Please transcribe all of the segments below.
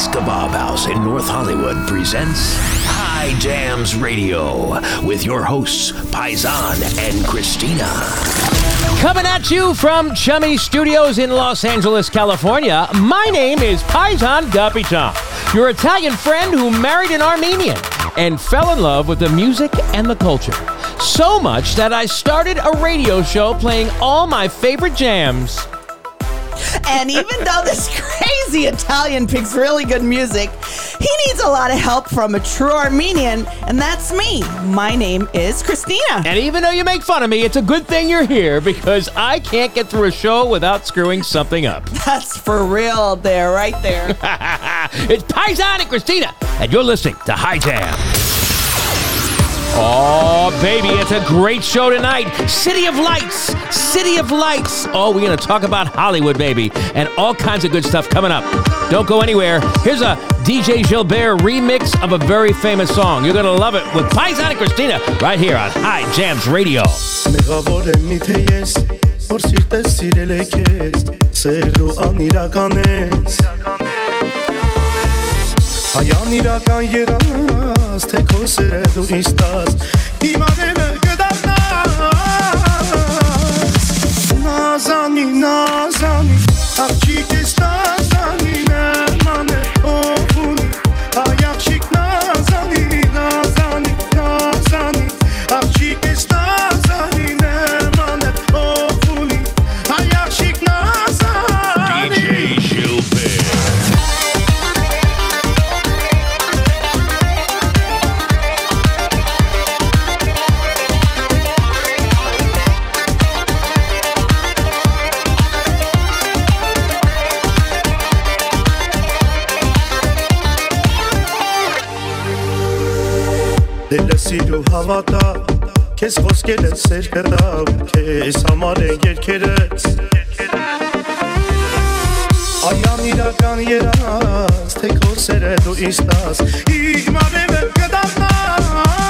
Jake's Kebab House in North Hollywood presents High Jams Radio with your hosts, Paisan and Christina. Coming at you from Chummy Studios in Los Angeles, California, my name is Paisan Gapitan, your Italian friend who married an Armenian and fell in love with the music and the culture. So much that I started a radio show playing all my favorite jams. And even though this crazy Italian picks really good music, he needs a lot of help from a true Armenian, and that's me. My name is Christina. And even though you make fun of me, it's a good thing you're here because I can't get through a show without screwing something up. That's for real, there, right there. it's Paisan and Christina, and you're listening to High Jam. Oh, baby, it's a great show tonight. City of Lights, City of Lights. Oh, we're going to talk about Hollywood, baby, and all kinds of good stuff coming up. Don't go anywhere. Here's a DJ Gilbert remix of a very famous song. You're going to love it with Paisan and Christina right here on High Jams Radio. Haյան իրական երաս, թե քո սերը դու ինձ տաս Հիմա դեմը կդարնաս Նազանի, նազանի, աղջիկ ես նազանի սիր ու հավատա Քեզ խոսկել են սերքը տավ Քեզ համար են երկերս Այան իրական երանաս Թե կորսերը դու իստաս Իմ ամեմ եմ կդարնաս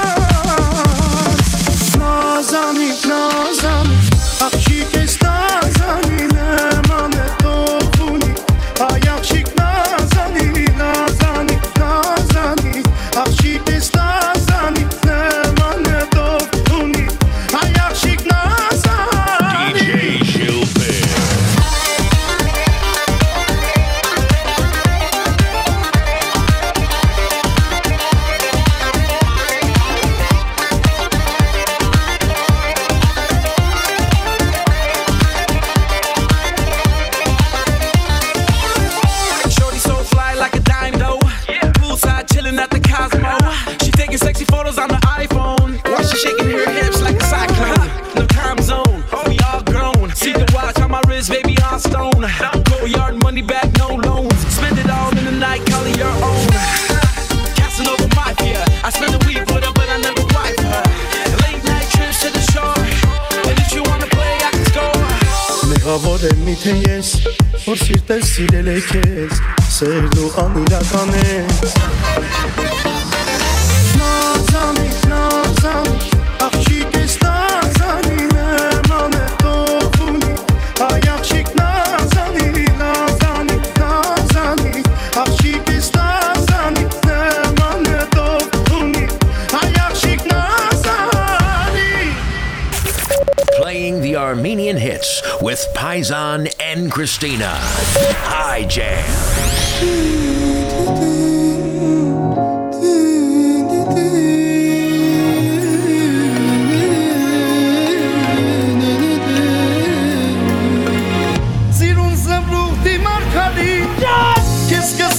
Եթե ես որ սիրտես սիրել եք ես, սերն ու անիրական ես Christina. Hi, Jam.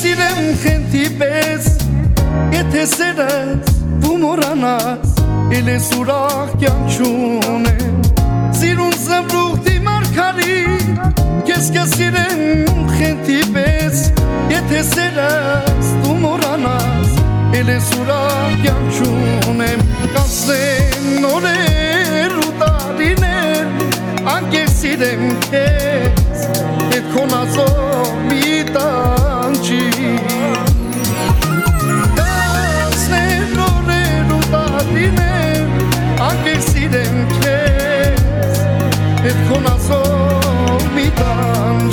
սիրեմ խենթի պես Եթե սերս դու մորանաս Էլ ես ուրախ կյանք չունեմ Սիրուն զմրուղ դիմարքարի Ես կես իրեն խենթի պես Եթե սերաս դու մորանաս Էլ ես ուրակ յանչուն եմ Կանցնեն նորեր ու տարիներ Անկես իրեմ կես Ետ խոնածով մի տանչի Կանցնեն նորեր ու տարիներ Անկես իրեմ կես Ետ խոնածով me burn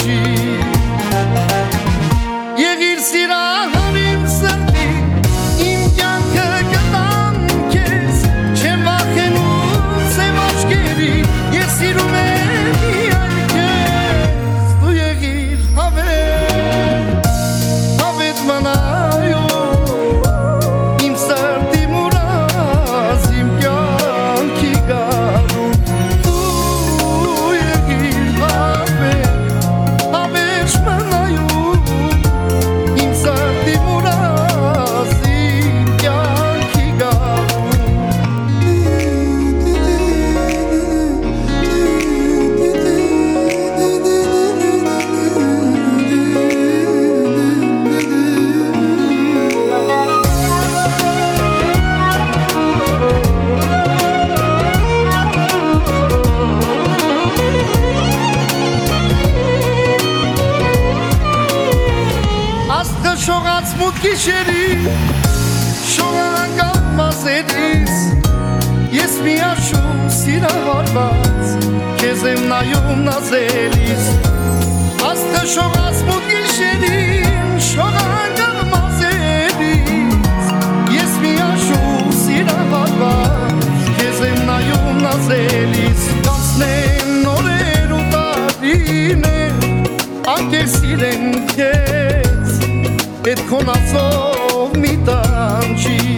շողած մուտ գիշերի, շողանգատ մազերից, ես մի աշում սիրահարված, կեզ եմ նայում նազելից, աստը շողած մուտ գիշերին, շողանգատ մազերից, ես մի աշում սիրահարված, կեզ եմ նայում նազելից, կանցնեն նորեր ու տարիներ, անկեր սիրենք կեր, Պետք հոնացով մի տանչի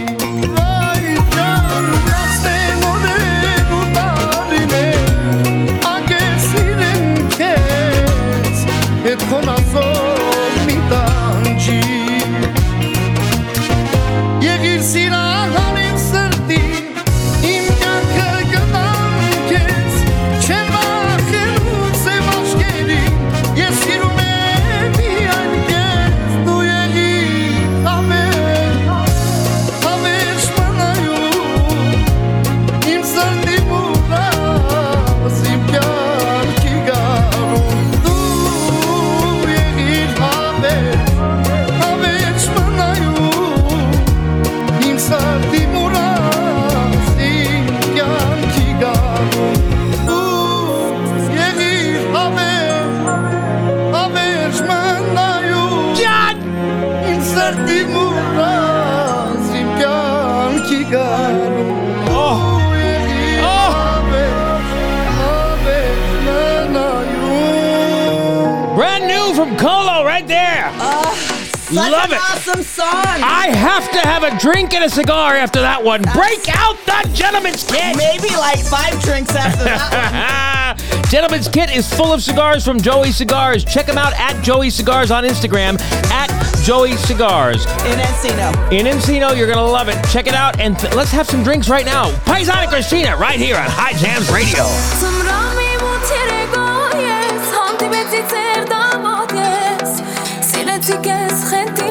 awesome song. I have to have a drink and a cigar after that one. That's Break out that gentleman's kit. Maybe like five drinks after that one. gentleman's kit is full of cigars from Joey Cigars. Check them out at Joey Cigars on Instagram at Joey Cigars. In Encino. In Encino, you're gonna love it. Check it out and th- let's have some drinks right now. Paisana Christina, right here on High Jams Radio. Yes, to guess rent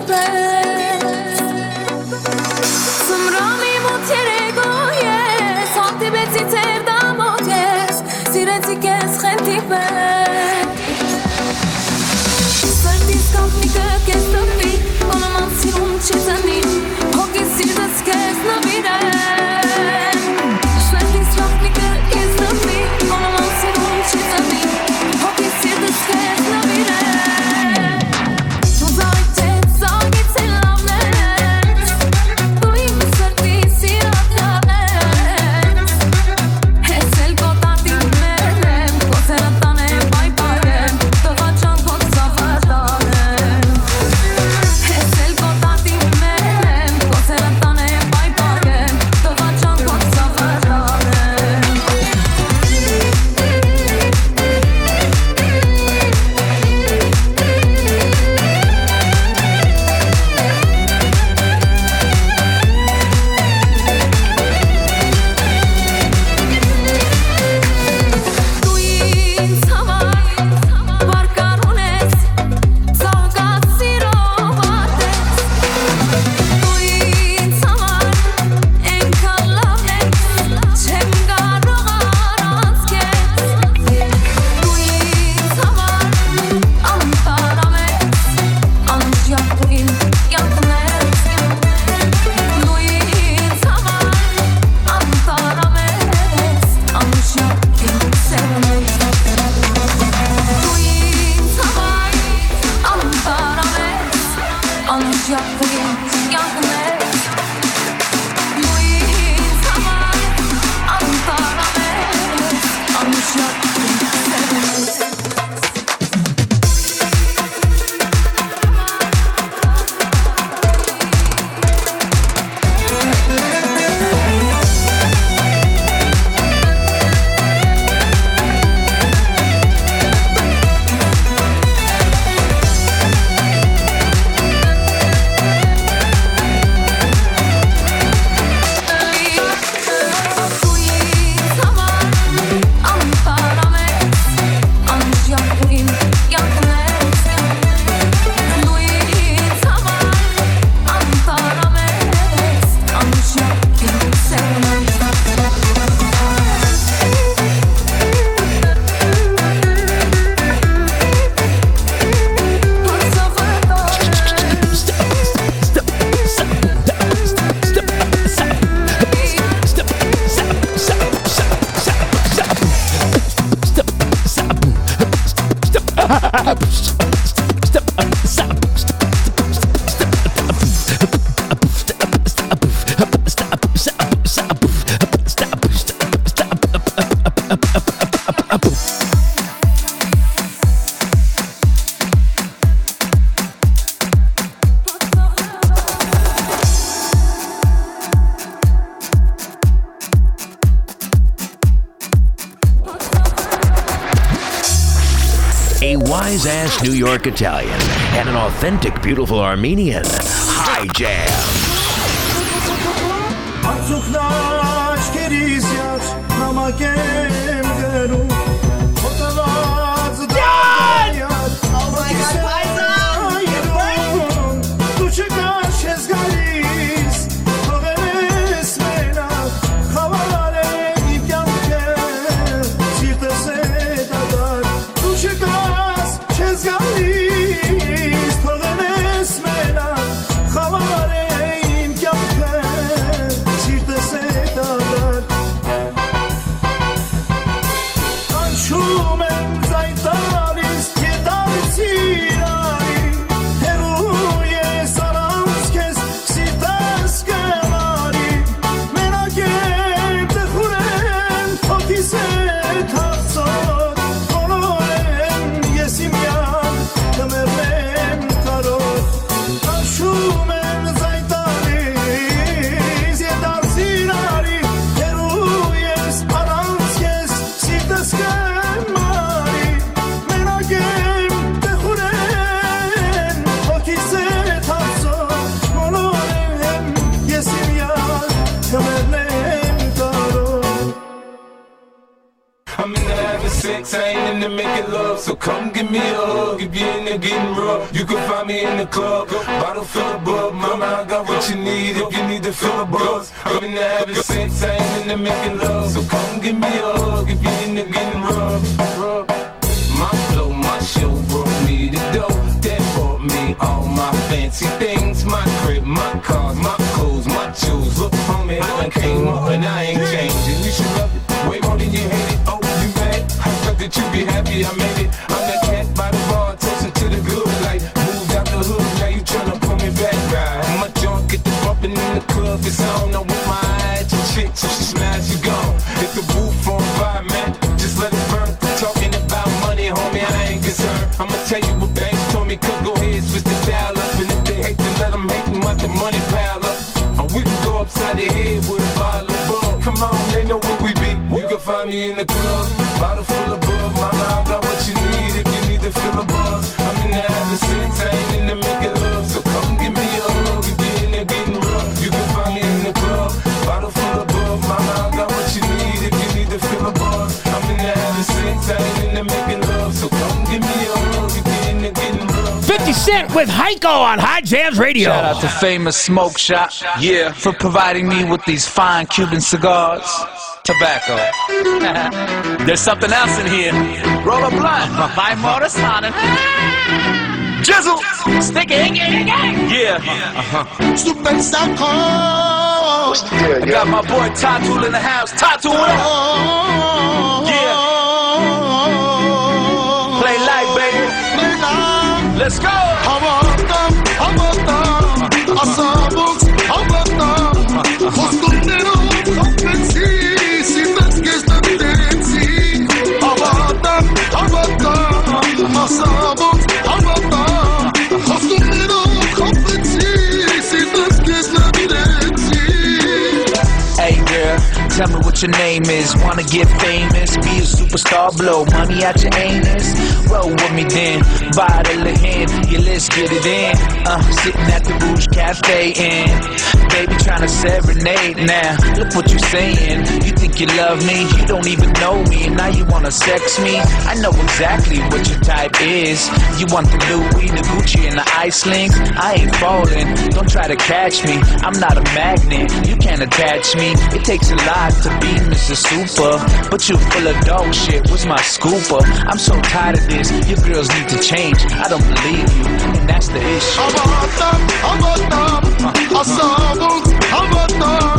York Italian and an authentic, beautiful Armenian. High Jam. Upside the head with a bottle of bug. Come on, they know where we be. You can find me in the club, bottle full of bug. Mama, I got what you need if you need to fill a buzz. I'm in the having sex, I ain't in the making love. So come give me a hug if you're in there getting rough. You can find me in the club, bottle full of bug. Mama, I got what you need if you need to fill a buzz. I'm in the having sex, I ain't Cent with Heiko on High Jams Radio. Shout out to famous Smoke Shop, yeah, for providing me with these fine Cuban cigars. Tobacco. There's something else in here. Roll a blunt. My motor's on Jizzle. Stick it. Yeah. Uh-huh. Super Sako I got my boy Tattoo in the house. Tattoo what up? Play Let's go! Հավատամ, հավատամ, ասաբոց հավատամ, խոստումներով խփեցի, սիրտս կեզ տնտեցի, հավատամ, հավատամ, ասաբոց tell me what your name is. Wanna get famous, be a superstar, blow money out your anus. Roll with me then, bottle of hand, yeah, let's get it in. Uh, sitting at the Rouge Cafe in, baby trying to serenade now. Look what you're saying, you think you love me, you don't even know me, and now you wanna sex me. I know exactly what your type is. You want the Louis, the Gucci, and the ice links. I ain't falling, don't try to catch me. I'm not a magnet, you can't attach me. It takes a lot to be Mr. Super, but you full of dog shit. What's my scooper? I'm so tired of this. Your girls need to change. I don't believe you, and that's the issue. Havadan, havadan Asabuk, havadan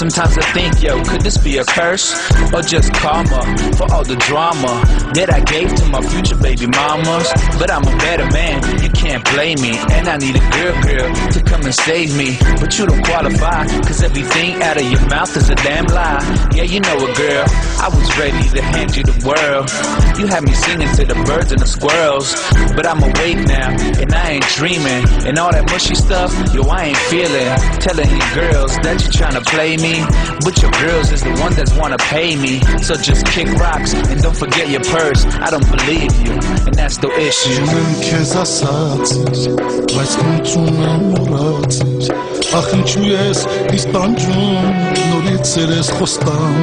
Sometimes I think, yo, could this be a curse? Or just karma for all the drama that I gave to my future baby mamas? But I'm a better man, you can't blame me. And I need a girl, girl, to come and save me. But you don't qualify, cause everything out of your mouth is a damn lie. Yeah, you know it, girl. I was ready to hand you the world. You had me singing to the birds and the squirrels. But I'm awake now, and I ain't dreaming. And all that mushy stuff, yo, I ain't feeling. Telling you girls that you're trying to play me. But your girls is the one that wanna pay me. So just kick rocks and don't forget your purse. I don't believe you, and that's the issue. Ջնեմ քեզ ասացիր, բայց քնչում եմ մոռացիր Ախ ինչու ես իստանջում, նորից երես խոստամ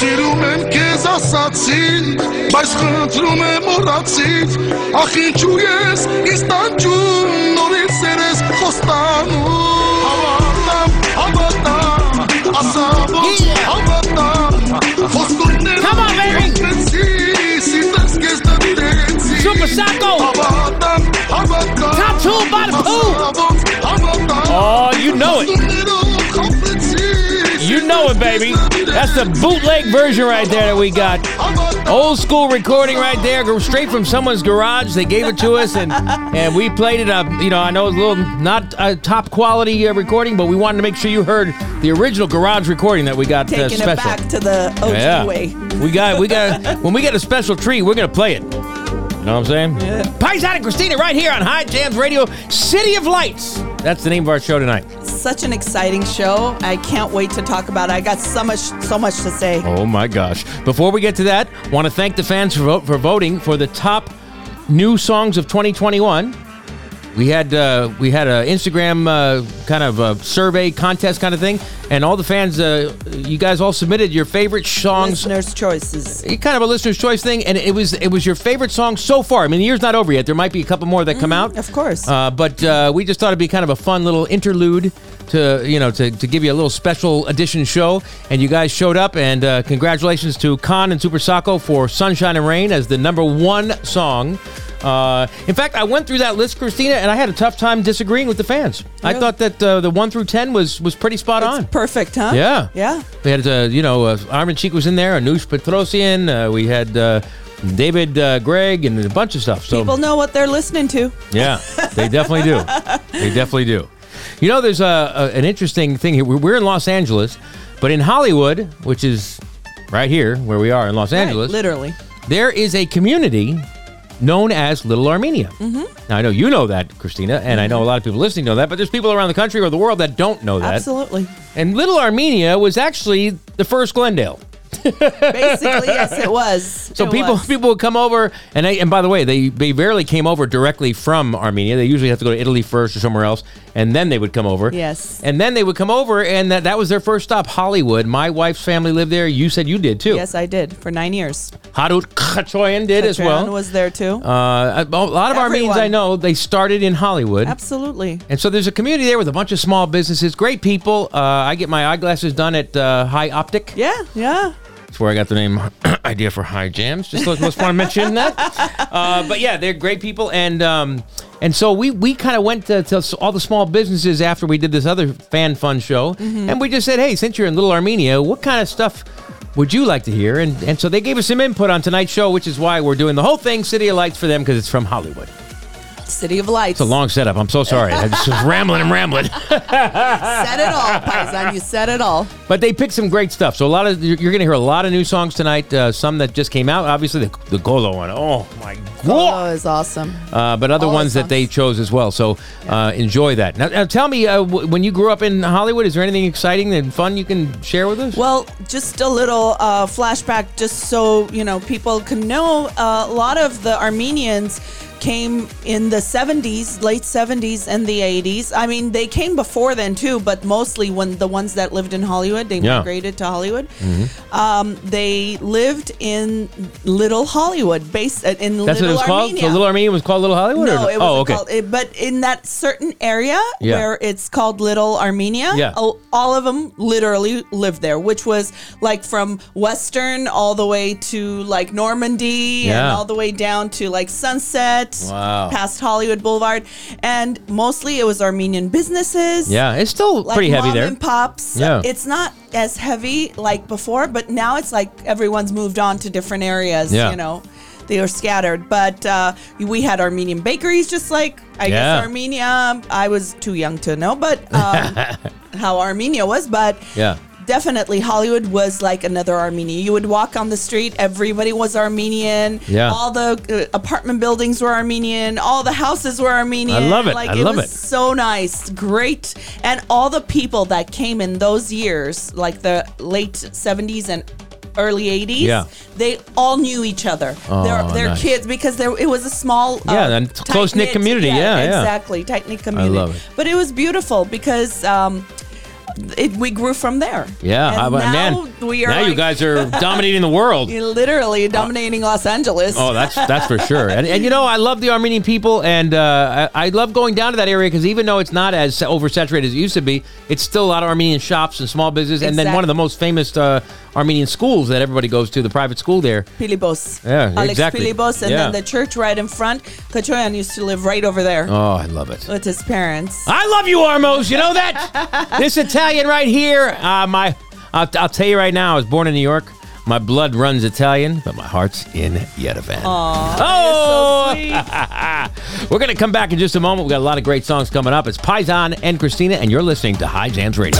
Սիրում եմ քեզ ասացիր, բայց խնդրում եմ մոռացիր Ախ ինչու ես իստանջում, նորից երես խոստամ Shako. Tattoo by the pool. Oh, you know it. You know it, baby. That's the bootleg version right there that we got. Old school recording right there, straight from someone's garage. They gave it to us, and and we played it up. You know, I know it's a little not a top quality uh, recording, but we wanted to make sure you heard the original garage recording that we got Taking uh, special. Taking it back to the OG yeah. way. We got we got when we get a special treat, we're gonna play it. You know what I'm saying? Yeah. Paisan and Christina right here on High Jams Radio, City of Lights. That's the name of our show tonight. Such an exciting show. I can't wait to talk about it. I got so much, so much to say. Oh my gosh. Before we get to that, want to thank the fans for, vote, for voting for the top new songs of 2021. We had uh, we had an Instagram uh, kind of a survey contest kind of thing, and all the fans, uh, you guys all submitted your favorite songs. Listeners' choices. Kind of a listener's choice thing, and it was it was your favorite song so far. I mean, the year's not over yet. There might be a couple more that come out, Of course. uh, but uh, we just thought it'd be kind of a fun little interlude to you know to, to give you a little special edition show. And you guys showed up, and uh, congratulations to Khan and Super Sako for "Sunshine and Rain" as the number one song. Uh, in fact, I went through that list, Christina, and I had a tough time disagreeing with the fans. I thought that uh, the one through ten was was pretty spot on. Perfect, huh? Yeah. Yeah. We had, uh, you know, uh, Armin Cheek was in there, Anush Petrosian. Uh, we had uh, David uh, Gregg and a bunch of stuff. So People know what they're listening to. yeah, they definitely do. They definitely do. You know, there's a, a an interesting thing here. We're, we're in Los Angeles, but in Hollywood, which is right here where we are in Los Angeles, Right, literally. there is a community known as Little Armenia. Mm-hmm. Now I know you know that, Christina, and I know a lot of people listening know that, but there's people around the country or the world that don't know that. Absolutely. And Little Armenia was actually the first Glendale. Basically, yes, it was. So It people was. people would come over, and they, and by the way, they they rarely came over directly from Armenia. They usually have to go to Italy first or somewhere else, and then they would come over. Yes. And then they would come over, and that, that was their first stop, Hollywood. My wife's family lived there. You said you did too. Yes, I did for nine years. Harut Kachoyan did as Patreon well. was there too. Uh, a, a lot of Armenians Everyone. I know they started in Hollywood. Absolutely. And so there's a community there with a bunch of small businesses, great people. Uh, I get my eyeglasses done at uh, High Optic. Yeah, yeah. That's where I got the name idea for High Jams. Just must want to mention that. Uh, but yeah, they're great people, and um, and so we we kind of went to, to all the small businesses after we did this other fan fun show, and we just said, hey, since you're in Little Armenia, what kind of stuff? Would you like to hear? And and so they gave us some input on tonight's show, which is why we're doing the whole thing, City of Lights, for them because it's from Hollywood. City of Lights. It's a long setup. I'm so sorry. I just was rambling and rambling. said it all, Paisan. You said it all. But they picked some great stuff. So a lot of you're going to hear a lot of new songs tonight. Uh, some that just came out. Obviously, the, the Golo one. Oh my god, god! it's awesome. Uh, but other all ones that they chose as well. So uh, enjoy that. Now, now tell me, uh, w- when you grew up in Hollywood, is there anything exciting and fun you can share with us? Well, just a little uh, flashback, just so you know, people can know. Uh, a lot of the Armenians came in the 70s, late 70s, and the 80s. I mean, they came before then too, but mostly when the ones that lived in Hollywood, they Yeah. Mm-hmm. migrated to Hollywood. Um, they lived in Little Hollywood, based uh, in That's Little what it was called. Armenia. So Little Armenia was called Little Hollywood. No, or it was oh, okay. called, it, but in that certain area Yeah. where it's called Little Armenia, Yeah. all, all of them literally lived there, which was like from Western all the way to like Normandy and all the way down to like Sunset Wow. past Hollywood Boulevard, and mostly it was Armenian businesses. Yeah, it's still Like pretty heavy mom there. and pops. Yeah. It's not as heavy like before, but now it's like everyone's moved on to different areas. Yeah. You know, they are scattered. But uh, we had Armenian bakeries, just like I Yeah. guess Armenia. I was too young to know, but um, how Armenia was, but Yeah. Definitely Hollywood was like another Armenia. You would walk on the street, everybody was Armenian. Yeah. All the uh, apartment buildings were Armenian. All the houses were Armenian. I love it. Like I it love was it. so nice, great, and all the people that came in those years, like the late '70s and early '80s, Yeah. they all knew each other. Oh, their their nice. kids because there it was a small Yeah, uh, and close-knit community. Yeah, yeah. exactly, tight knit community. I love it. But it was beautiful because. Um, it, we grew from there. Yeah, and now man? we are now you guys are dominating the world. Literally dominating Los Angeles. Oh, that's that's for sure. And, and you know, I love the Armenian people, and uh, I, I love going down to that area because even though it's not as oversaturated as it used to be, it's still a lot of Armenian shops and small business. And then one of the most famous uh, Armenian schools that everybody goes to, the private school there. Pilibos. Yeah, Alex exactly. Pilibos, and Yeah. then the church right in front. Kachoyan used to live right over there Oh, I love it. with his parents. I love you, Armos. You know that? this Italian right here, uh, my, I'll, I'll tell you right now, I was born in New York. My blood runs Italian, but my heart's in Yerevan. oh! We're going to come back in just a moment. We've got a lot of great songs coming up. It's Paisan and Christina, and you're listening to High Jams Radio.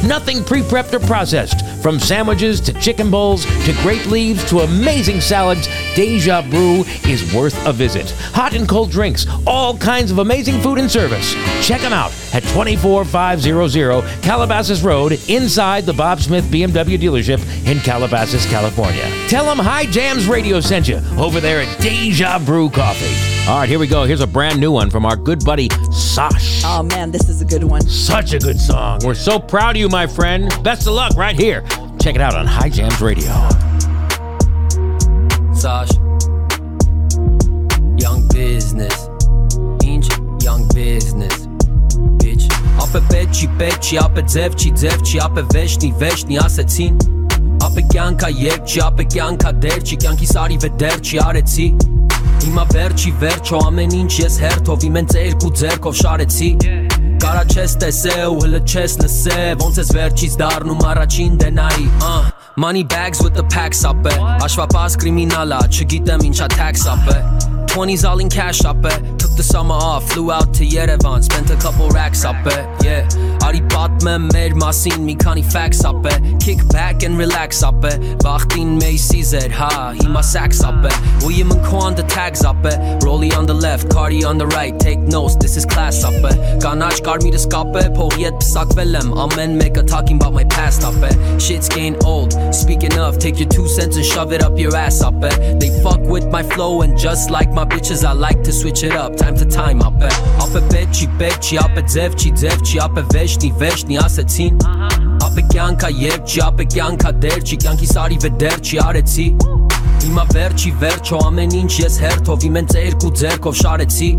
Nothing pre prepped or processed. From sandwiches to chicken bowls to grape leaves to amazing salads, Deja Brew is worth a visit. Hot and cold drinks, all kinds of amazing food and service. Check them out at 24500 Calabasas Road inside the Bob Smith BMW dealership in Calabasas, California. Tell them High Jams Radio sent you over there at Deja Brew Coffee. All right, here we go. Here's a brand new one from our good buddy Sash. Oh man, this is a good one. Such a good song. We're so proud of you, my friend. Best of luck right here. Check it out on High Jams Radio. Sash Young business. Ինչ young business Bitch? Ապե պետ չի պետ չի ապե ձև չի ձև չի ապե վեշնի վեշնի ասեցին Ապե կյանքա երբ չի ապե կյանքա դեր չի կյանքի սարի վե դեր չի արեցի Հիմա վերջի վերջո ամեն ինչ ես հերթով իմ ընց երկու ձերքով շարեցի Կարա չես տեսե ու հլը չես լսե Ոնց ես վերջից դառնում առաջին դենայի uh, Money bags with the packs, I bet. Eh? Aș criminala, ce mincha tax, up. Eh? bet. 20s all in cash, up. Eh? the summer off, flew out to Yerevan, spent a couple racks, I it. yeah. Ari made my scene. mi kani facts, up it. Kick back and relax, up it. Bachtin may sees it, ha, he my sacks, up it. William and Kwan the tags, up it. Rolly on the left, Cardi on the right, take notes, this is class, up it. Ganach guard me to skape, poriet psak velem. Amen make a talking about my past, up it. Shit's getting old, speaking of, take your two cents and shove it up your ass, up it. They fuck with my flow and just like my bitches, I like to switch it up. Time to time է Ապե պետ չի պետ չի ապե ձև չի ձև չի ապե վեշնի վեշնի ասեցին Ապե կյանքա երբ չի ապե կյանքա դեր չի կյանքի սարի վե դեր չի արեցի Հիմա վերջի վերջո ամեն ինչ ես հերթով իմ ընց երկու ձերքով շարեցի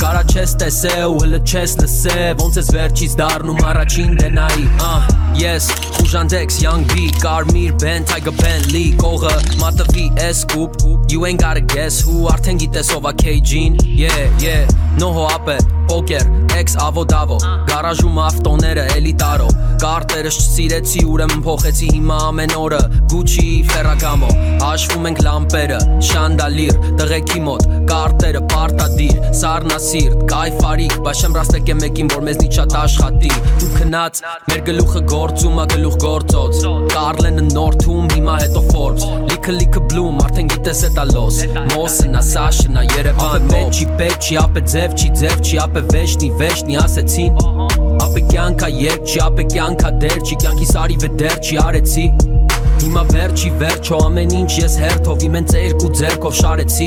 Կարա չես տեսե ու հլը չես լսե Ոնց ես վերջից դառնում առաջին դենայի uh, Yes, Խուժանդեx, Young B, Կարմիր, Ben, Tiger Bentley Կողը, մատվի S-Coupe You ain't gotta guess who Արդեն գիտես ով ա KG-ն Yeah, yeah, նոհո ապե, պոկեր, ex ավոդավո Գարաժում ավտոները էլի տարո Կարտերս չսիրեցի ուրեմն փոխեցի հիմա ամեն օրը Gucci, Ferragamo Հաշվում ենք լամպերը, շանդալիր, տղեկի մոտ Կարտերը պարտադիր, սառնասիրտ, կայֆարիկ Բայց չեմ ռաստեք է մեկին, որ մեզնից շատ աշխատի Դու քնած, մեր գլուխը գործում ա գլուխ գործոց Կարլենը նորթում, հիմա հետո Forbes Լիքը լիքը բլում, արդեն գիտես էտա լոս Մոսնա, Սաշնա, Երևան, մեջի պետ չի, ապե ձև չի, ձև չի, ապե վեշնի, վեշնի ասեցին Ապե կյանքա երբ չի, ապե կյանքա դեր չի, կյանքի սարի վե դեր չի արեցի Հիմա վերջի վերջո ամեն ինչ ես հերթով իմ ընց երկու ձերքով շարեցի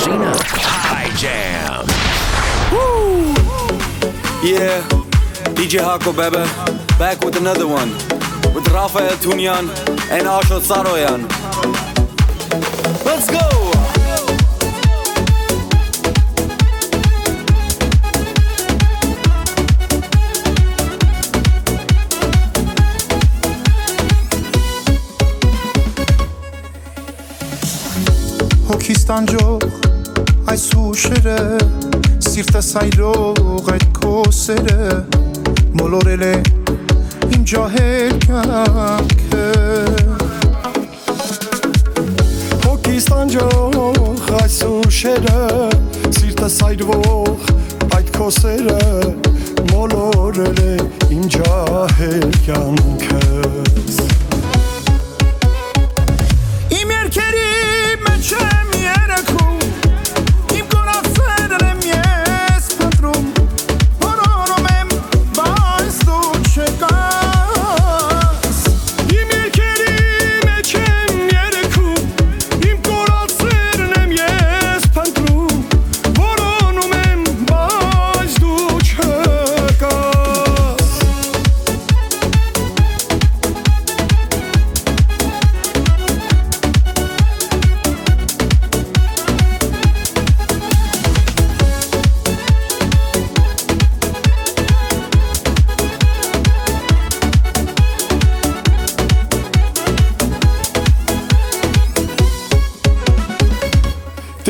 Yeah, DJ Hako Bebe, back with another one. With Rafael Tunyan and Ashot Saroyan. Let's go! հոգիս տանջող այս հուշերը սիրտս այրող այդ քո սերը մոլորել է իմ ջահել կյանքը Հոգիս տանջող այս ուշերը Սիրտս այրվող այդ քոսերը Մոլորել է իմ ջահել կյանքս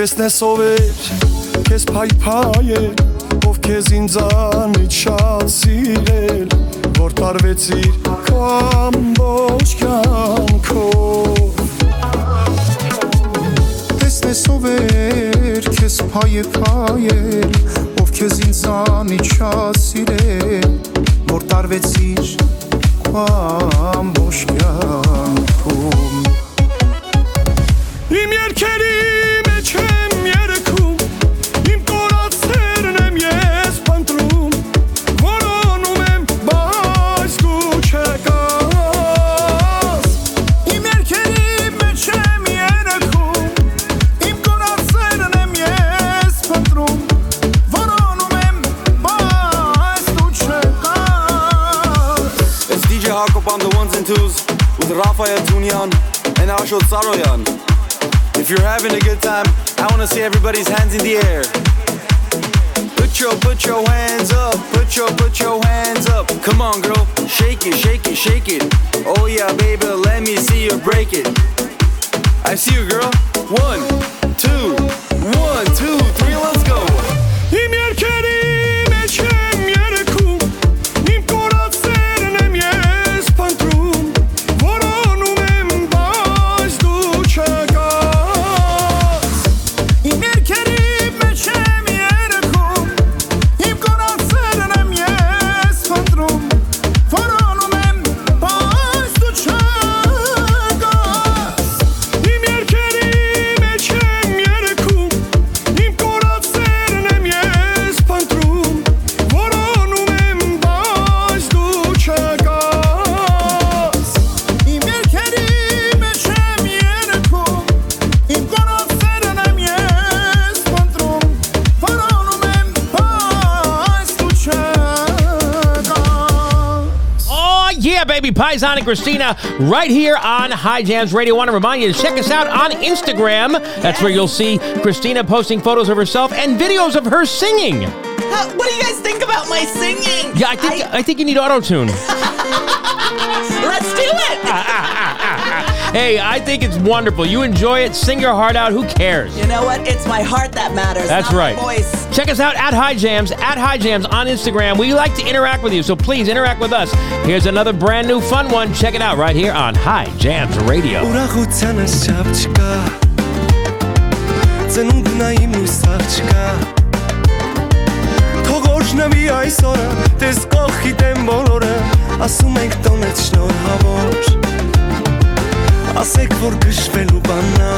Տեսնես ով էր, քեզ փայփայել, ով քեզ ինձանից շատ սիրել, որ տարվեցիր կամ ոչ կյանքով։ Տեսնես ով էր քեզ փայե փայել Ով քեզ ինձանից շատ սիրել Որ տարվեցիր քամ ոչ կյանքում Իմ երկերի Rafael and Ashot Saroyan. If you're having a good time, I want to see everybody's hands in the air. Put your, put your hands up, put your, put your hands up. Come on, girl, shake it, shake it, shake it. Oh yeah, baby, let me see you break it. I see you, girl. One, two, Paisan and Christina right here on High Jams Radio. I want to remind you to check us out on Instagram. That's where you'll see Christina posting photos of herself and videos of her singing. How- what do you guys think about my singing? Yeah, I think I, think you need auto tune. Let's do it. Ah, ah, ah, Hey, I think it's wonderful. You enjoy it. Sing your heart out. Who cares? You know what? It's my heart that matters. That's right. voice. Check us out at High Jams, at High Jams on Instagram. We like to interact with you, so please interact with us. Here's another brand new fun one. Check it out right here on High Jams Radio. այսօրը, կողքի դեմ բոլորը Ասում ենք տոնեց շնորհավոր Ասեք որ գշվելու բաննա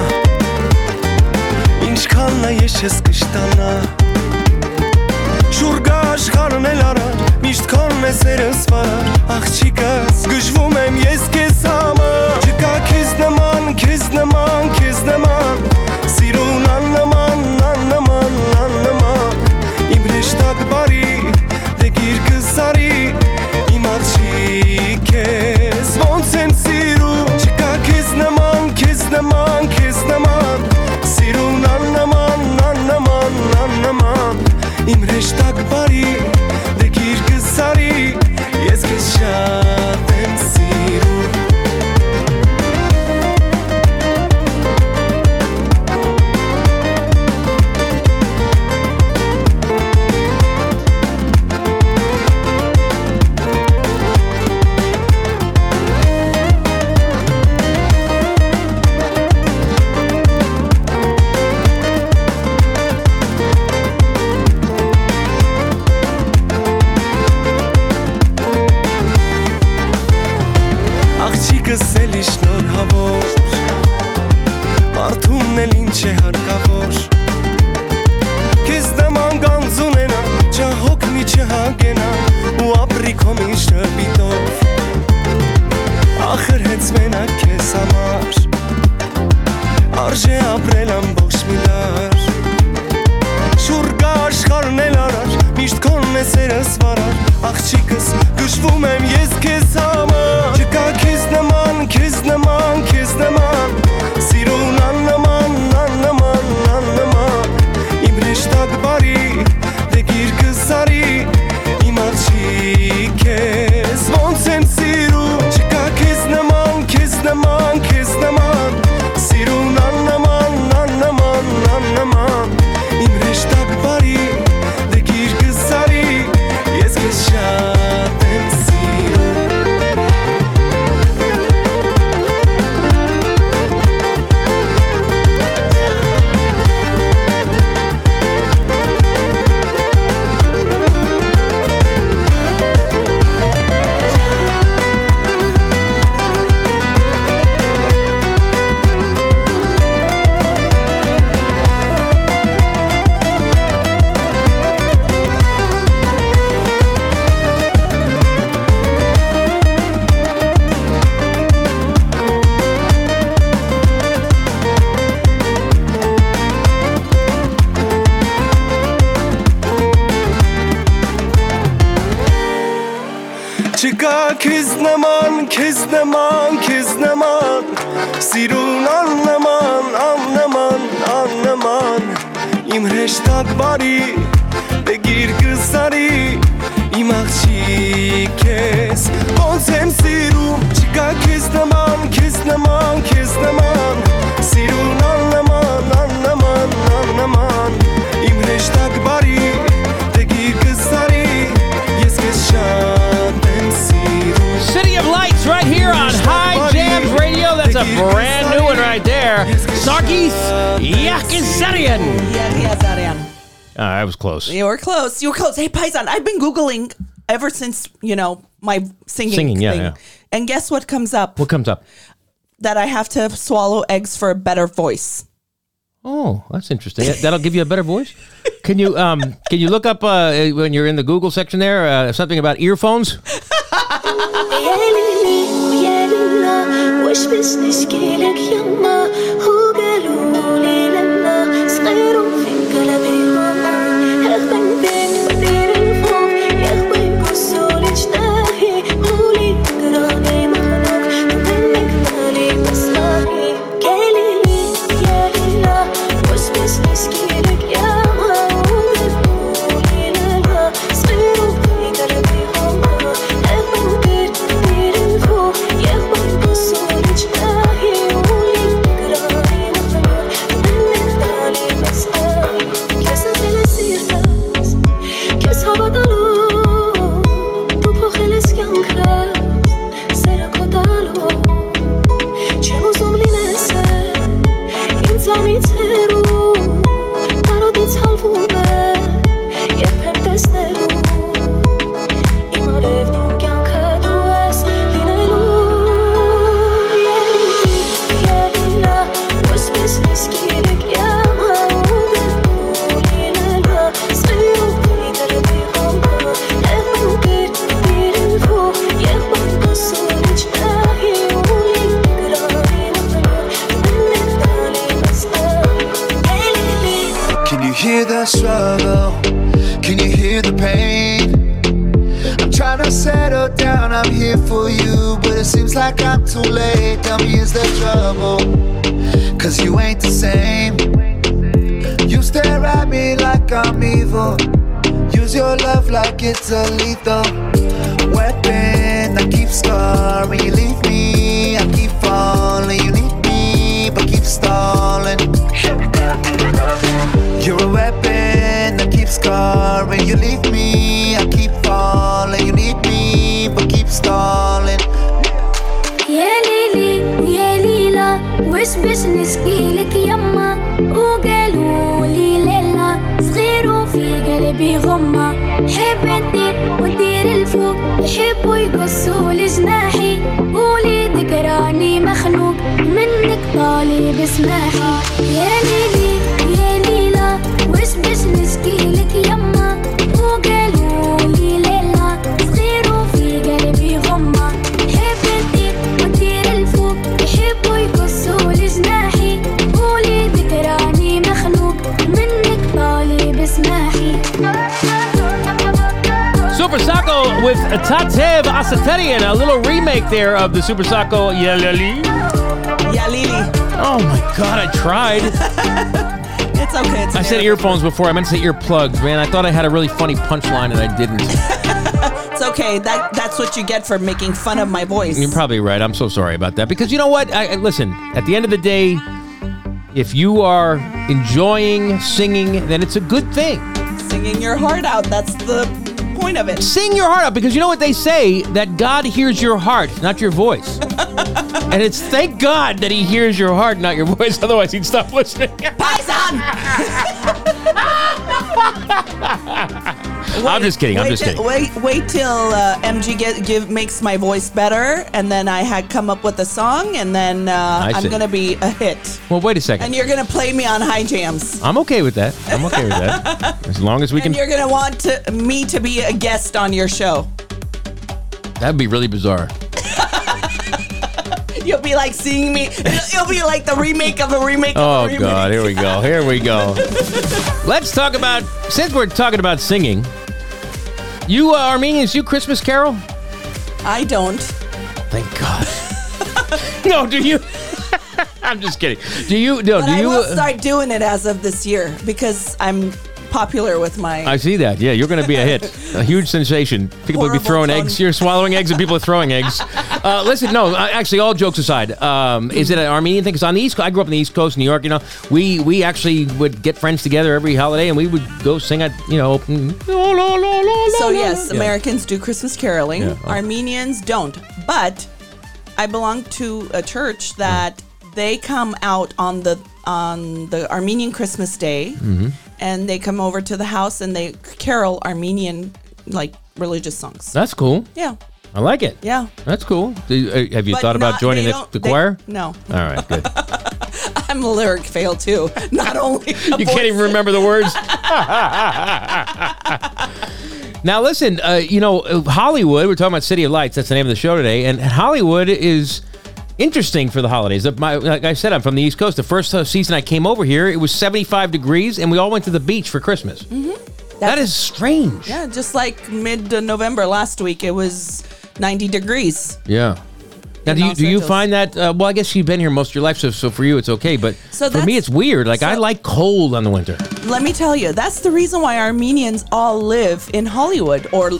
Ինչքաննա ես ես կշտանա Շուրգա աշխարհն էլ արար Միշտ քոն մեզերս վարար Աղջիկս գժվում եմ ես քեզ համար Չկա քեզ նման, քեզ նման, քեզ նման Իմ հեշտակ բարի, դե գիրկս արի Ես քեզ շատ ga kizneman kizneman kizneman. Sirun anlaman anlaman anlaman. İmreş takbari de gir kızari. İmakçi kes On sem sirum. Çıka kizneman kizneman kizneman. Sirun anlaman anlaman anlaman. İmreş takbari de gir kızari. Yes kız şan City of Lights right here on High Jams Radio. That's a brand new one right there. Sarkis Yakizarian. Yakizarian. Uh, I was close. You were close. You were close. Hey, Paisan, I've been Googling ever since, you know, my singing, Singing, yeah, thing. yeah. And guess what comes up? What comes up? That I have to swallow eggs for a better voice. Oh, that's interesting. That- That'll give you a better voice. Can you um can you look up uh, when you're in the Google section there uh, something about earphones? يا لله ويا لله واش باش نشكي يما A little remake there of the Super Sako Yalali. Yalili. Oh my god, I tried. It's okay. It's I said earphones before. I meant to say earplugs, man. I thought I had a really funny punchline and I didn't. It's okay. That that's what you get for making fun of my voice. You're probably right. I'm so sorry about that. Because you know what? I, I- listen, at the end of the day, if you are enjoying singing, then it's a good thing. Singing your heart out. That's the point of it. Sing your heart out because you know what they say that God hears your heart, not your voice. and it's thank God that He hears your heart, not your voice. Otherwise, He'd stop listening. Paisan! I'm just kidding. I'm wait, just till- kidding. Wait, wait till uh, MG get give makes my voice better, and then I had come up with a song, and then uh, I'm see. gonna be a hit, Well, wait a second. and you're gonna play me on high jams, I'm okay with that. I'm okay with that. As long as we can and can. you're gonna want to, me to be a guest on your show. That'd be really bizarre. You'll be like seeing me. It'll be like the remake of a remake. of Oh a remake. God, here we go. Here we go. Let's talk about since we're talking about singing. You uh, Armenians, you Christmas carol? I don't. Thank God. no, do you? I'm just kidding. Do you? No, But do I you? will uh, start doing it as of this year because I'm popular with my. I see that. Yeah, you're going to be a hit, a huge sensation. People will be throwing eggs. You're swallowing eggs, and people are throwing eggs. Uh, listen, no, actually, all jokes aside, um, is it an Armenian thing? Because on the East, I grew up on the East Coast, New York. You know, we we actually would get friends together every holiday, and we would go sing at you know. So yes, Yeah. Americans do Christmas caroling. Yeah. Oh. Armenians don't. But I belong to a church that they come out on the on the Armenian Christmas Day, Mhm. And they come over to the house and they carol Armenian like religious songs. That's cool. Yeah. I like it. Yeah. That's cool. Do uh, have you But thought about not- joining they the, don't- the they- choir? no. All right, good. I'm a lyric fail too. Not only you can't even remember the words. now listen, uh, you know uh, Hollywood. We're talking about City of Lights. That's the name of the show today, and Hollywood is interesting for the holidays. My, like I said, I'm from the East Coast. The first uh, season I came over here, it was 75 degrees, and we all went to the beach for Christmas. That is strange. Yeah, just like mid November last week, it was 90 degrees. Yeah. Now, do you do you find that? Uh, well, I guess you've been here most of your life, so, so for you it's okay. But So for me, it's weird. Like I like cold on the winter. Let me tell you, that's the reason why Armenians all live in Hollywood or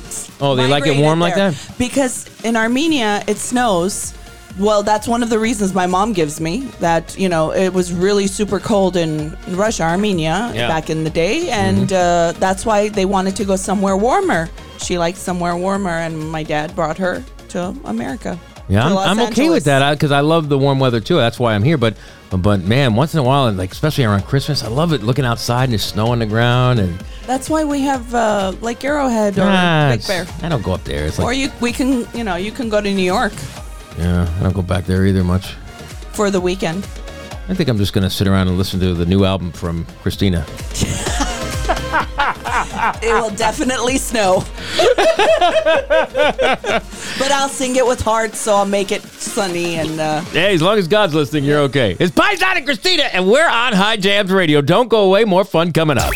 Oh, they like it warm like that? Because in Armenia it snows. Well, that's one of the reasons my mom gives me that you know it was really super cold in Russia, Armenia Yeah. back in the day, and uh, that's why they wanted to go somewhere warmer. She liked somewhere warmer, and my dad brought her to America. Yeah, to I'm, I'm okay with that because I love the warm weather too. That's why I'm here. But but man, once in a while, and like especially around Christmas, I love it looking outside and there's snow on the ground and That's why we have uh, Lake Arrowhead or Ah, Big Bear. I don't go up there. It's like or you, we can, you know, you can go to New York yeah, I don't go back there either much. for the weekend. I think I'm just gonna sit around and listen to the new album from Christina. It will definitely snow. but I'll sing it with heart, so I'll make it sunny and uh, Hey, as long as God's listening, you're okay. It's Paisan and Christina, and we're on High Jams Radio. Don't go away, more fun coming up.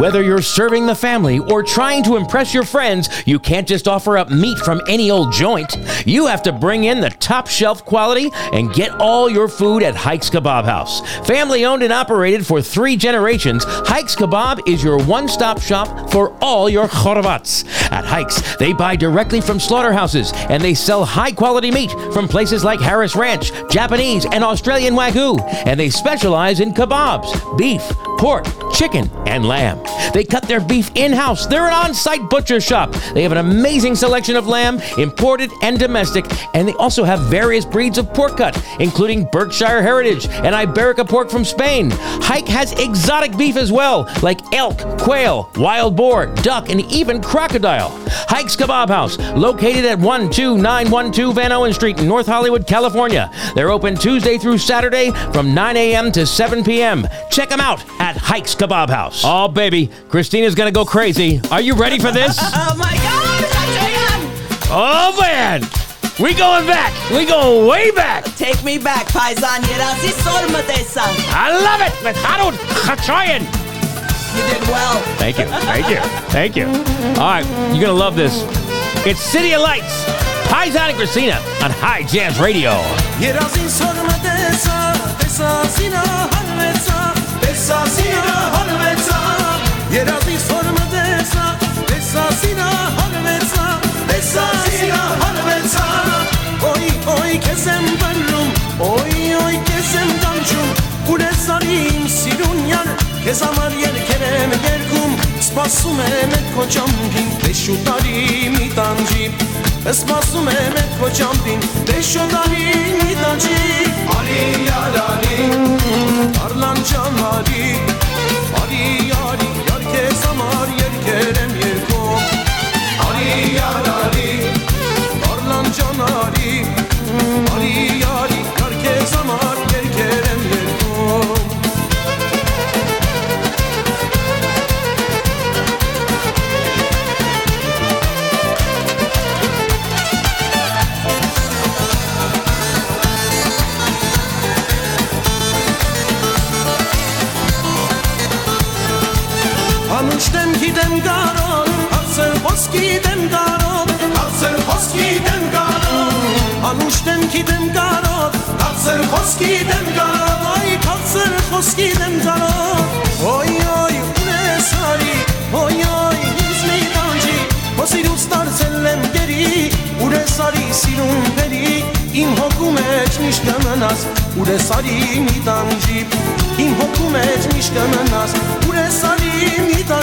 Whether you're serving the family or trying to impress your friends, you can't just offer up meat from any old joint. You have to bring in the top shelf quality and get all your food at Hikes Kebab House. Family owned and operated for three generations, Hikes Kebab is your one stop shop for all your chorvats. At Hikes, they buy directly from slaughterhouses and they sell high quality meat from places like Harris Ranch, Japanese, and Australian Wagyu. And they specialize in kebabs, beef, pork, chicken, and lamb. They cut their beef in house. They're an on site butcher shop. They have an amazing selection of lamb, imported and domestic, and they also have various breeds of pork cut, including Berkshire Heritage and Iberico pork from Spain. Hike has exotic beef as well, like elk, quail, wild boar, duck, and even crocodile. Hike's Kebab House, located at 12912 Vanowen Street in North Hollywood, California. They're open Tuesday through Saturday from 9 a.m. to 7 p.m. Check them out at Hike's Kebab House. Oh, baby, Christina's gonna go crazy. Are you ready for this? oh my God, Oh, man! We going back. We going way back. Take me back, Paisan. Yerasi sormadıysan. I love it. With Harun Khachayan. You did well. Thank you. Thank you. Thank you. All right, you're gonna love this. It's City of Lights. Paisan and Christina on High Jams Radio. Yerazin sorma desa Desasina halvetsa zamar jer kerem Gjerkum Spasu me me të ko qampin Dhe shutarimi të angjip Spasu me me të ko qampin Dhe shutarimi Ali jal Ali Arlan can Ali Ali jali Yer ke zamar yer kerem Gjerkum Ali jal Ali Arlan can Ali Ali դեմ գարան, հարցեր ոսկի դեմ գարան, հարցեր ոսկի դեմ գարան, անուշ դեմքի դեմ գարան, հարցեր ոսկի դեմ գարան, այ հարցեր ոսկի դեմ գարան, ոյ ոյ ունես արի, ոյ ոյ ինձ մի տանջի, հոսիրուց դարձել եմ գերի, ունես արի սիրուն բերի, իմ հոգու մեջ միշտ կմնաս, Ure sari mi tam gjip Im hokum e të nas Ure sari mi tam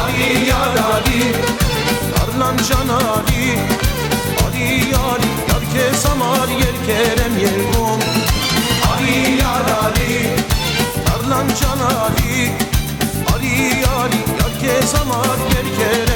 Ali yar Ali Darlan can Ali Ali yar Yar ke samar yer kerem yer gom Ali yar Ali Darlan can Ali Ali yar Yar ke samar yer kerem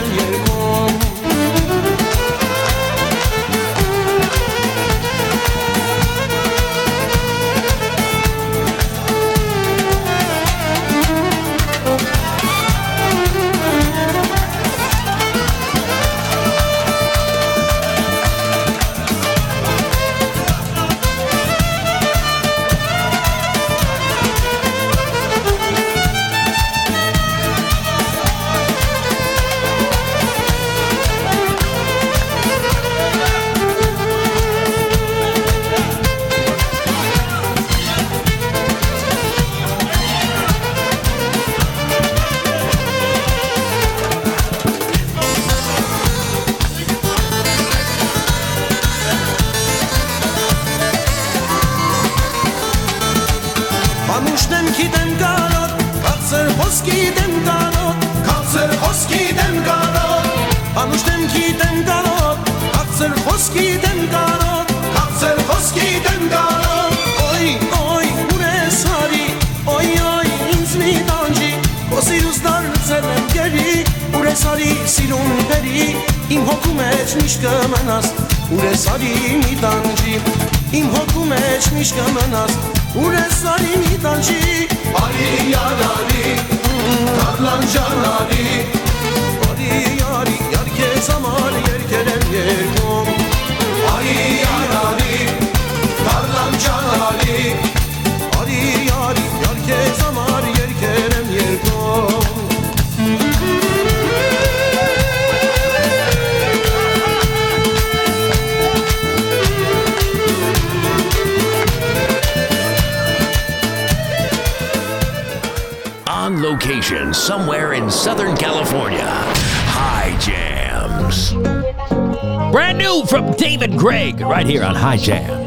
mečnička menas, uresali mi danči, im hoku mečnička menas, uresali mi danči. Ali yarari, tarlan canari, ali yari, yer kezamari, yer kerem yer station somewhere in Southern California. High Jams. Brand new from David Gregg, right here on High Jams.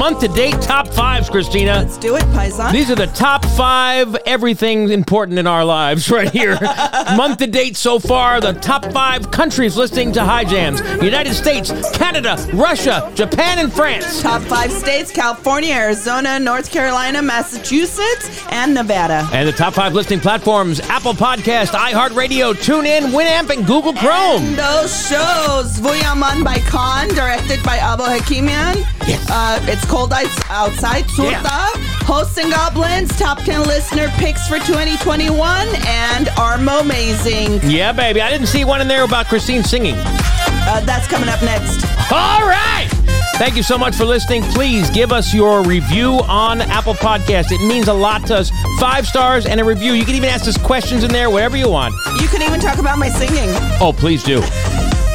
Month to date top fives, Christina. Let's do it, Paisan. These are the top five everything important in our lives right here. month to date so far, the top five countries listening to High Jams United States, Canada, Russia, Japan, and France. Top five states California, Arizona, North Carolina, Massachusetts, and Nevada. And the top five listening platforms Apple Podcast, iHeartRadio, TuneIn, Winamp, and Google Chrome. And those shows Vuyaman by Khan, directed by Abo Hakimian. Yes. Uh, it's Cold Ice Outside, Surta. Hosts and Goblins, top 10 listener picks for 2021, and Armo Amazing. Yeah, baby. I didn't see one in there about Christine singing. Uh, that's coming up next. All right. Thank you so much for listening. Please give us your review on Apple Podcast. It means a lot to us. Five stars and a review. You can even ask us questions in there, whatever you want. You can even talk about my singing. Oh, please do.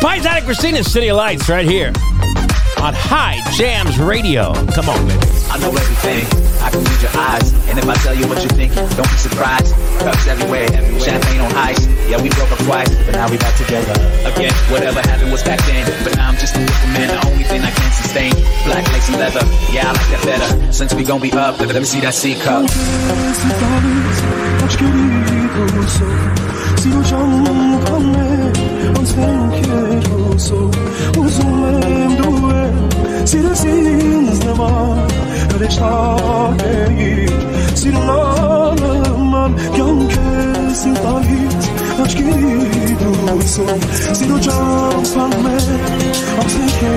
Paisan and Christina's City of Lights right here on High Jams Radio. Come on, baby. I know everything. I can read your eyes. And if I tell you what you think, don't be surprised. Cups everywhere. Champagne on ice. Yeah, we broke up twice, but now we back together. Again, whatever happened was back then. But now I'm just a different man. The only thing I can sustain. Black lace and leather. Yeah, I like that better. Since we gon' be up, let me see that C cup. Сирозин знава, решта кеги, сирланаман кёнке силтагит, ачки дурсо, сиро ҷам фанме, амсеке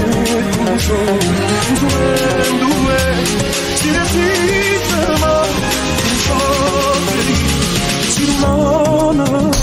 кушо, дуэ, дуэ, сирозин знава, решта кеги, сирланаман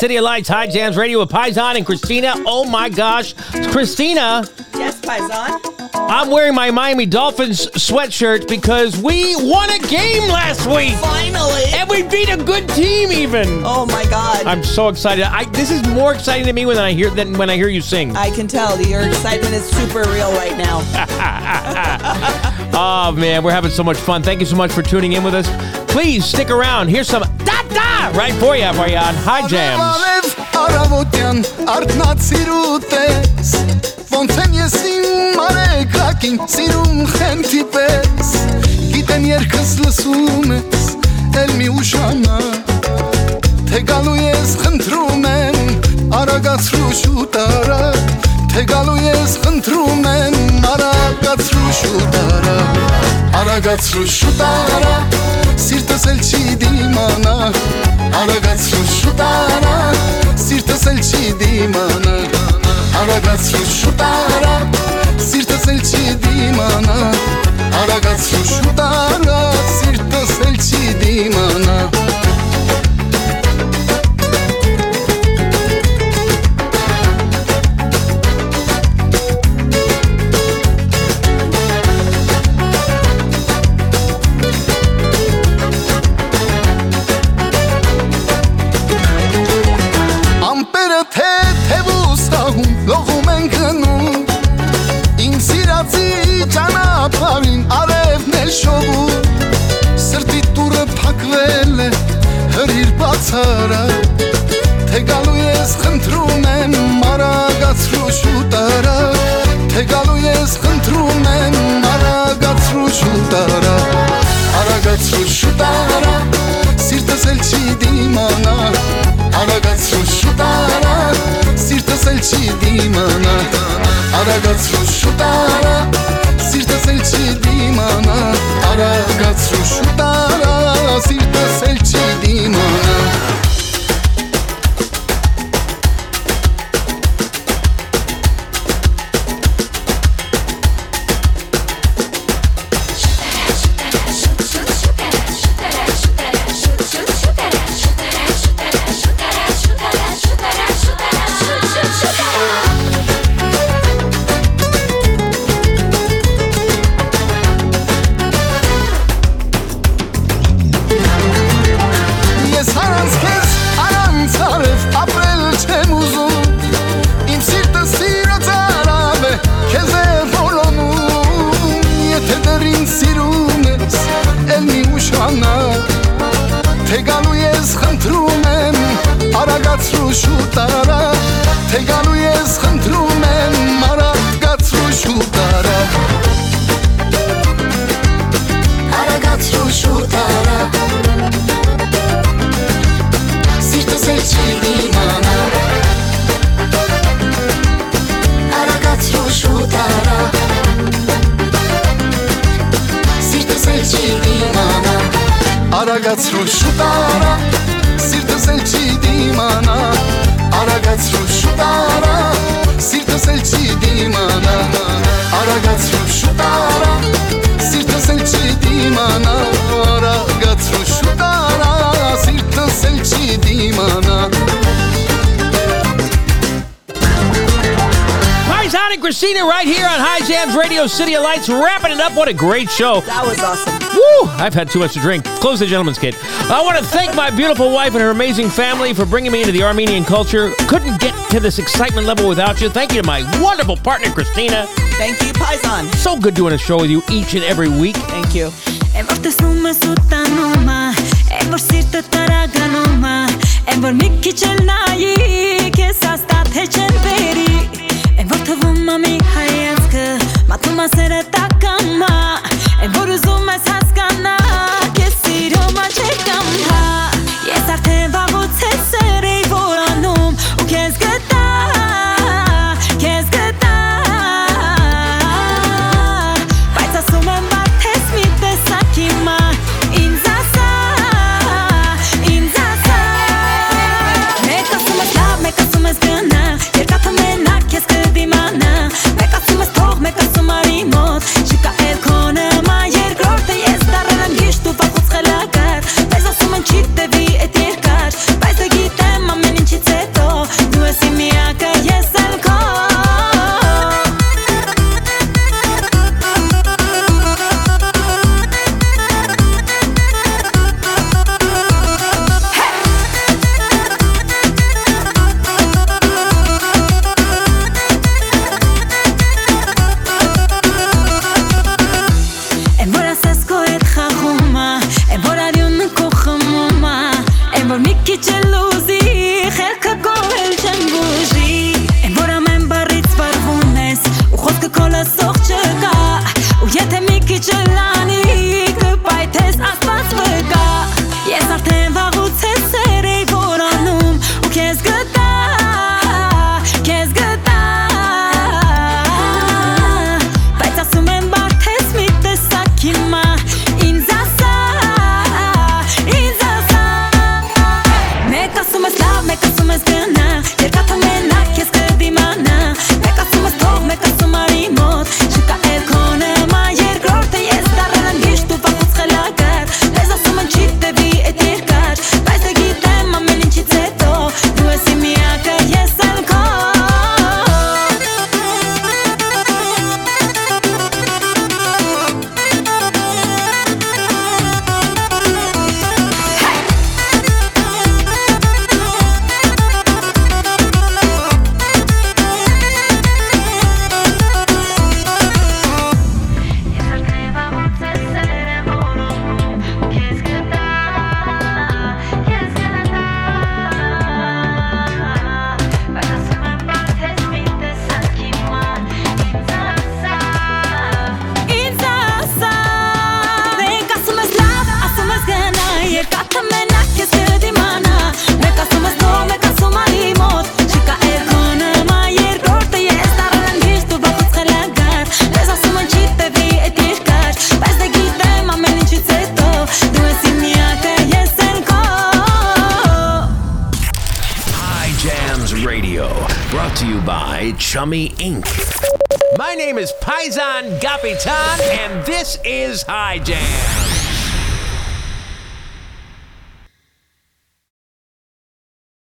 City of Lights, High Jams Radio with Paisan and Christina. Oh my gosh, Christina. Yes, Paisan. I'm wearing my Miami Dolphins sweatshirt because we won a game last week. Finally. And we beat a good team even. Oh my god. I'm so excited. I, this is more exciting to me when I hear than when I hear you sing. I can tell your excitement is super real right now. Oh, man, we're having so much fun. Thank you so much for tuning in with us. Please stick around. Here's some da da right for you, for on High Jams. Ես իմ արեկակին սիրում խենթի պես Գիտեմ երկս լսում ես էլ մի ուշանա Թե գալու ես խնդրում եմ արագացրու շուտ Te galuiesc într-unen Aragațrușutara Aragațrușutara Sirtăsălci din mana Aragațrușutara Sirtăsălci din mana Aragațrușutara Sirtăsălci din mana Aragațrușutara Sirtăsălci din mana բացարա Թե գալու ես խնդրում եմ արագացրու շուտարա Թե գալու ես խնդրում եմ արագացրու շուտարա Արագացրու շուտարա Սիրտս էլ չի դիմանա Արագացրու շուտարա Սիրտս էլ չի դիմանա Արագացրու շուտարա Սիրտս էլ չի դիմանա Արագացրու շուտարա Paisan and Christina right here on High Jams Radio City of Lights, wrapping it up. What a great show. That was awesome. Woo! I've had too much to drink. Close the gentleman's kit. I want to thank my beautiful wife and her amazing family for bringing me into the Armenian culture. Couldn't get to this excitement level without you. Thank you to my wonderful partner, Christina. Thank you, Paisan. So good doing a show with you each and every week. Thank you. Եմ որ տեսնում ես ու տանում ա Եմ որ սիրտը տարագանում ա Եմ որ մի քիչ էլ նայի más cerca